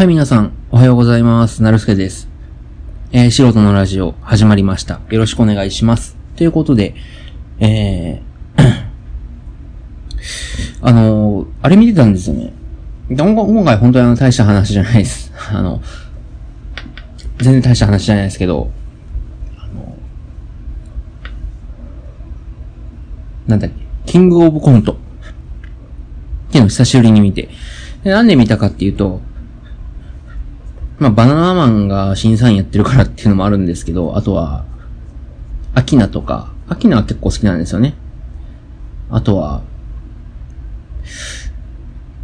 はい、皆さん、おはようございます。なるすけです。えー、素人のラジオ、始まりました。よろしくお願いします。ということで、えー、あのーあれ見てたんですよね。今今回本当にあの、大した話じゃないです。あの、全然大した話じゃないですけど、あの、なんだっけ、キングオブコント。っていうのを久しぶりに見て。なんで見たかっていうと、まあ、バナナマンが審査員やってるからっていうのもあるんですけど、あとは、アキナとか、アキナは結構好きなんですよね。あとは、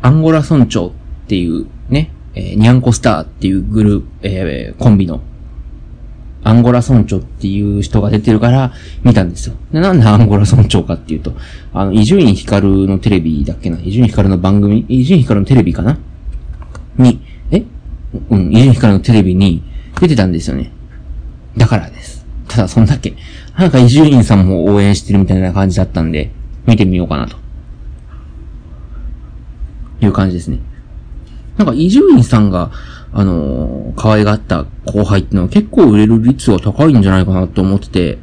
アンゴラ村長っていうね、えーニャンコスターっていうグループ、えーコンビの、アンゴラ村長っていう人が出てるから見たんですよ。でなんでアンゴラ村長かっていうと、あの、伊集院光のテレビだっけな？伊集院光の番組？伊集院光のテレビかな？に、うん、伊集院光のテレビに出てたんですよね。だからです。ただそんだけ。なんか伊集院さんも応援してるみたいな感じだったんで、見てみようかなと。いう感じですね。なんか伊集院さんが、あのー可愛がった後輩ってのは結構売れる率が高いんじゃないかなと思ってて、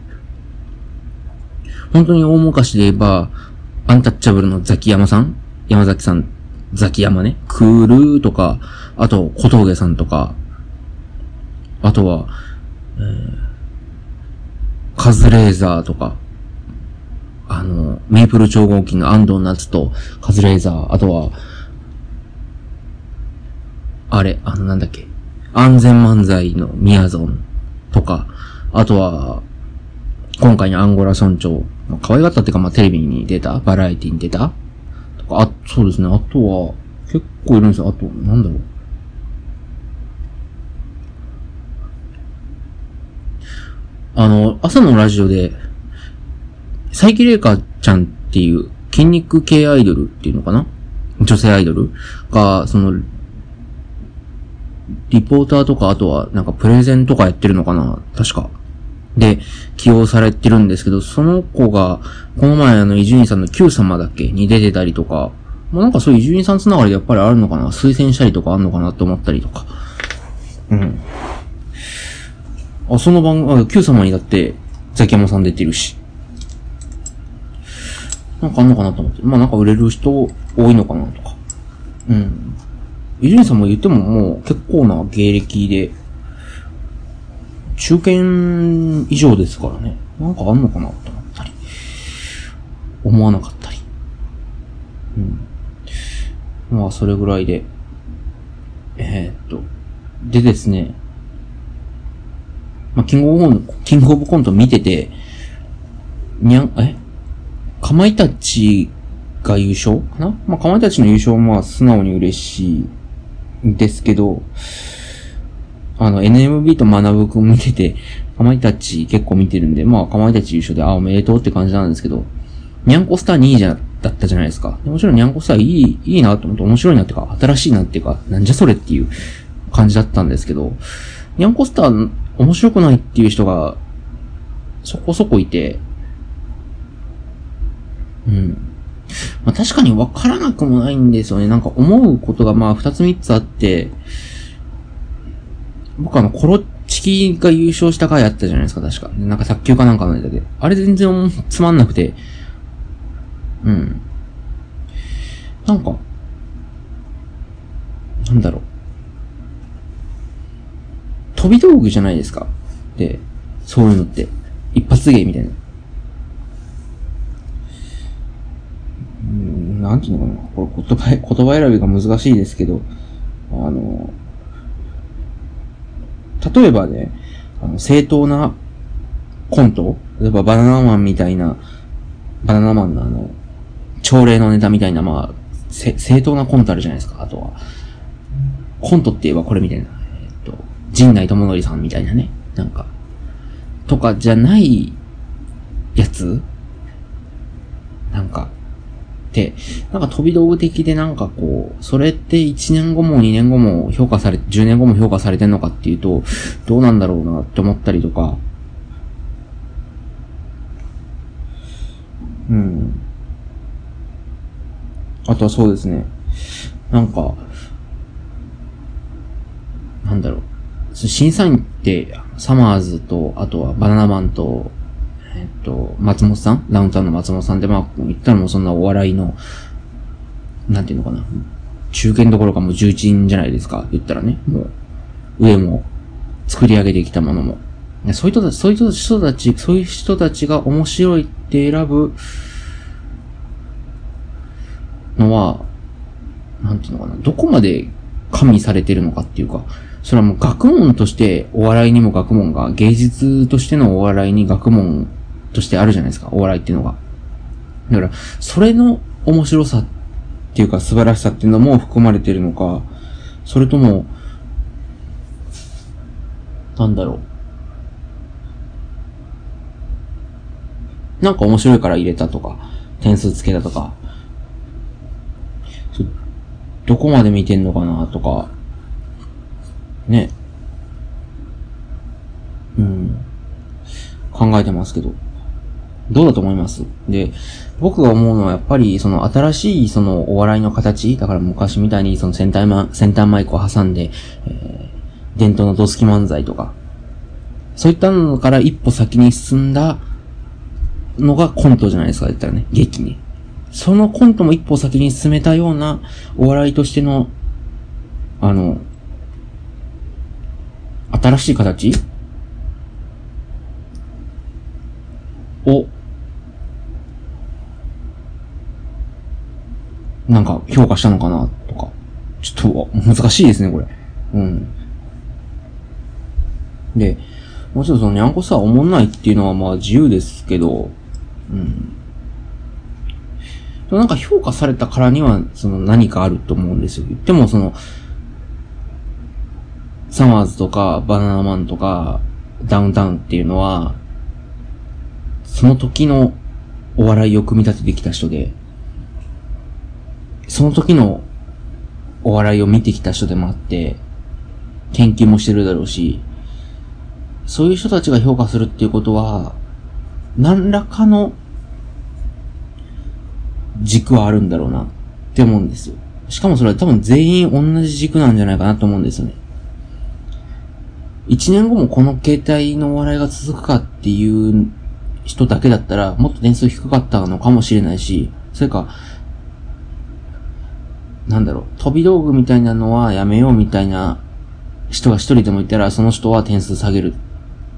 本当に大昔で言えば、アンタッチャブルのザキヤマさん山崎さん、ザキヤマね。クールーとか、あと小峠さんとか、あとは、えーカズレーザーとか、あの、メイプル超合金の安藤夏とカズレーザー、あとは、あれ、あの、なんだっけ、安全漫才のミヤゾンとか、あとは、今回のアンゴラ村長、まあ、可愛がったっていうか、まあ、テレビに出たバラエティに出たとか、あ、そうですね、あとは、結構いるんですよ。あと、なんだろう。あの、朝のラジオで、佐伯玲香ちゃんっていう筋肉系アイドルっていうのかな？女性アイドル？が、その、リポーターとか、あとはなんかプレゼンとかやってるのかな？確か。で、起用されてるんですけど、その子が、この前あの、伊集院さんの Q 様だっけ？に出てたりとか、まあ、なんかそういう伊集院さんつながりでやっぱりあるのかな？推薦したりとかあるのかな？って思ったりとか。うん。あ、その番、あ、Q 様にだって、ザキヤマさん出てるし。なんかあんのかなと思って。まあなんか売れる人多いのかなとか。うん。伊集院さんも言ってももう結構な芸歴で、中堅以上ですからね。なんかあんのかなと思ったり。思わなかったり。うん。まあそれぐらいで。えーっと。でですね。まあ、キングオブコント、キングオブコント見てて、にゃん、え？かまいたちが優勝かな？まあ、かまいたちの優勝はまあ、素直に嬉しいんですけど、あの、NMB と学ぶくん見てて、かまいたち結構見てるんで、まあ、かまいたち優勝で、あ、おめでとうって感じなんですけど、ニャンコスター2位じゃ、だったじゃないですか。もちろんニャンコスターいい、いいなと思って面白いなっていうか、新しいなっていうか、なんじゃそれっていう感じだったんですけど、ニャンコスター面白くないっていう人がそこそこいて、うん。まあ確かにわからなくもないんですよね。なんか思うことがまあ二つ三つあって、僕あの、コロチキが優勝した回あったじゃないですか、確か。なんか卓球かなんかの間で。あれ全然つまんなくて、うん。なんか、なんだろう。飛び道具じゃないですか。で、そういうのって。一発芸みたいな。うん、なんていうのかな。これ言葉、言葉選びが難しいですけど、あの、例えばね、あの正当なコント例えばバナナマンみたいな、バナナマンのあの、朝礼のネタみたいな、まあ、正当なコントあるじゃないですか。あとは、コントって言えばこれみたいな。陣内智則さんみたいなね。なんか、とかじゃないやつなんか、で、なんか飛び道具的でなんかこう、それって1年後も2年後も評価され、10年後も評価されてんのかっていうと、どうなんだろうなって思ったりとか、うん。あとはそうですね。なんか、なんだろう。審査員って、サマーズと、あとはバナナマンと、えっと、松本さん？ダウンタウンの松本さんで、まあ、言ったらもうそんなお笑いの、なんていうのかな？中堅どころかもう重鎮じゃないですか？言ったらね。もう、上も作り上げてきたものも。そういう人たち、そういう人たち、そういう人たちが面白いって選ぶのは、なんていうのかな？どこまで加味されてるのかっていうか、それはもう学問としてお笑いにも学問が、芸術としてのお笑いに学問としてあるじゃないですか。お笑いっていうのが。だから、それの面白さっていうか素晴らしさっていうのも含まれてるのか、それとも、なんだろう。なんか面白いから入れたとか、点数つけたとか、どこまで見てんのかなとか、ね。うん。考えてますけど。どうだと思います？で、僕が思うのはやっぱりその新しいそのお笑いの形、だから昔みたいにその先端マ先端マイクを挟んで、えー、伝統のドスキ漫才とか、そういったのから一歩先に進んだのがコントじゃないですか、言ったらね、劇に。そのコントも一歩先に進めたようなお笑いとしての、あの、新しい形？を、なんか評価したのかなとか。ちょっと難しいですね、これ。うん。で、もちろんそのにゃんこさ、おもんないっていうのはまあ自由ですけど、うん。なんか評価されたからには、その何かあると思うんですよ。言ってもその、サマーズとか、バナナマンとか、ダウンタウンっていうのは、その時のお笑いを組み立ててきた人で、その時のお笑いを見てきた人でもあって、研究もしてるだろうし、そういう人たちが評価するっていうことは、何らかの軸はあるんだろうなって思うんですよ。しかもそれは多分全員同じ軸なんじゃないかなと思うんですよね。一年後もこの形態のお笑いが続くかっていう人だけだったら、もっと点数低かったのかもしれないし、それか、なんだろう、飛び道具みたいなのはやめようみたいな人が一人でもいたら、その人は点数下げる。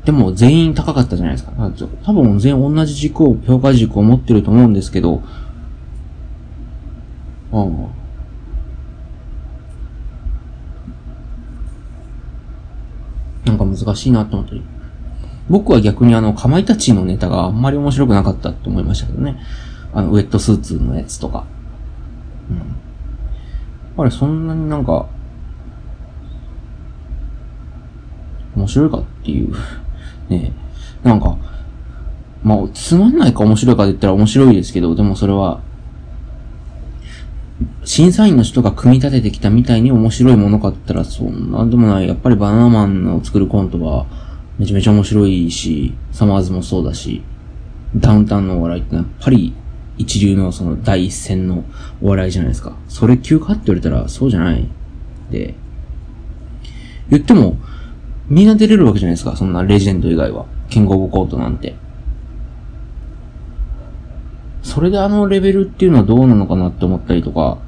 でも全員高かったじゃないですか。多分全員同じ軸を、評価軸を持ってると思うんですけど、うん。なんか難しいなと思ったり。僕は逆にあの、かまいたちのネタがあんまり面白くなかったと思いましたけどね。あの、ウェットスーツのやつとか。うん。あれ、そんなになんか、面白いかっていう ねなんか、まあ、つまんないか面白いかで言ったら面白いですけど、でもそれは、審査員の人が組み立ててきたみたいに面白いものかって言ったら、そんなんでもない。やっぱりバナナマンの作るコントは、めちゃめちゃ面白いし、サマーズもそうだし、ダウンタウンのお笑いってやっぱり一流のその第一線のお笑いじゃないですか。それ級かって言われたらそうじゃない。で、言っても、みんな出れるわけじゃないですか。そんなレジェンド以外は。キングオブコートなんて。それであのレベルっていうのはどうなのかなって思ったりとか、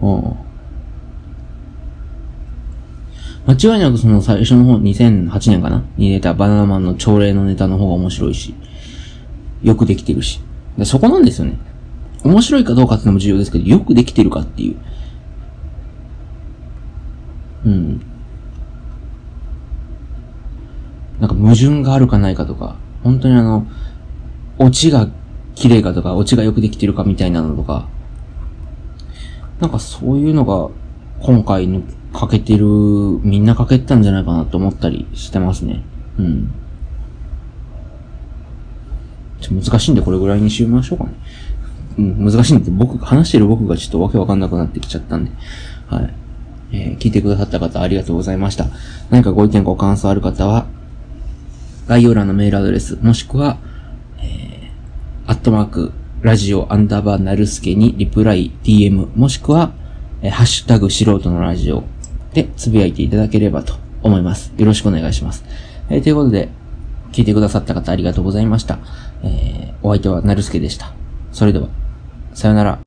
間違いなくその最初の方、2008年かな？に出たバナナマンの朝礼のネタの方が面白いし、よくできてるし。でそこなんですよね。面白いかどうかってのも重要ですけど、よくできてるかっていう。うん。なんか矛盾があるかないかとか、本当にあの、オチが綺麗かとか、オチがよくできてるかみたいなのとか、なんかそういうのが今回の欠けてる、みんな欠けてたんじゃないかなと思ったりしてますね。うん。ちょ難しいんでこれぐらいにしましょうかね。うん、難しいんで僕、話してる僕がちょっとわけわかんなくなってきちゃったんで。はい。えー、聞いてくださった方ありがとうございました。何かご意見ご感想ある方は、概要欄のメールアドレス、もしくは、えー、アットマーク、ラジオアンダーバーなるすけにリプライ、DM、もしくは、えー、ハッシュタグ素人のラジオでつぶやいていただければと思います。よろしくお願いします。えー、ということで、聞いてくださった方ありがとうございました。えー、お相手はなるすけでした。それでは、さよなら。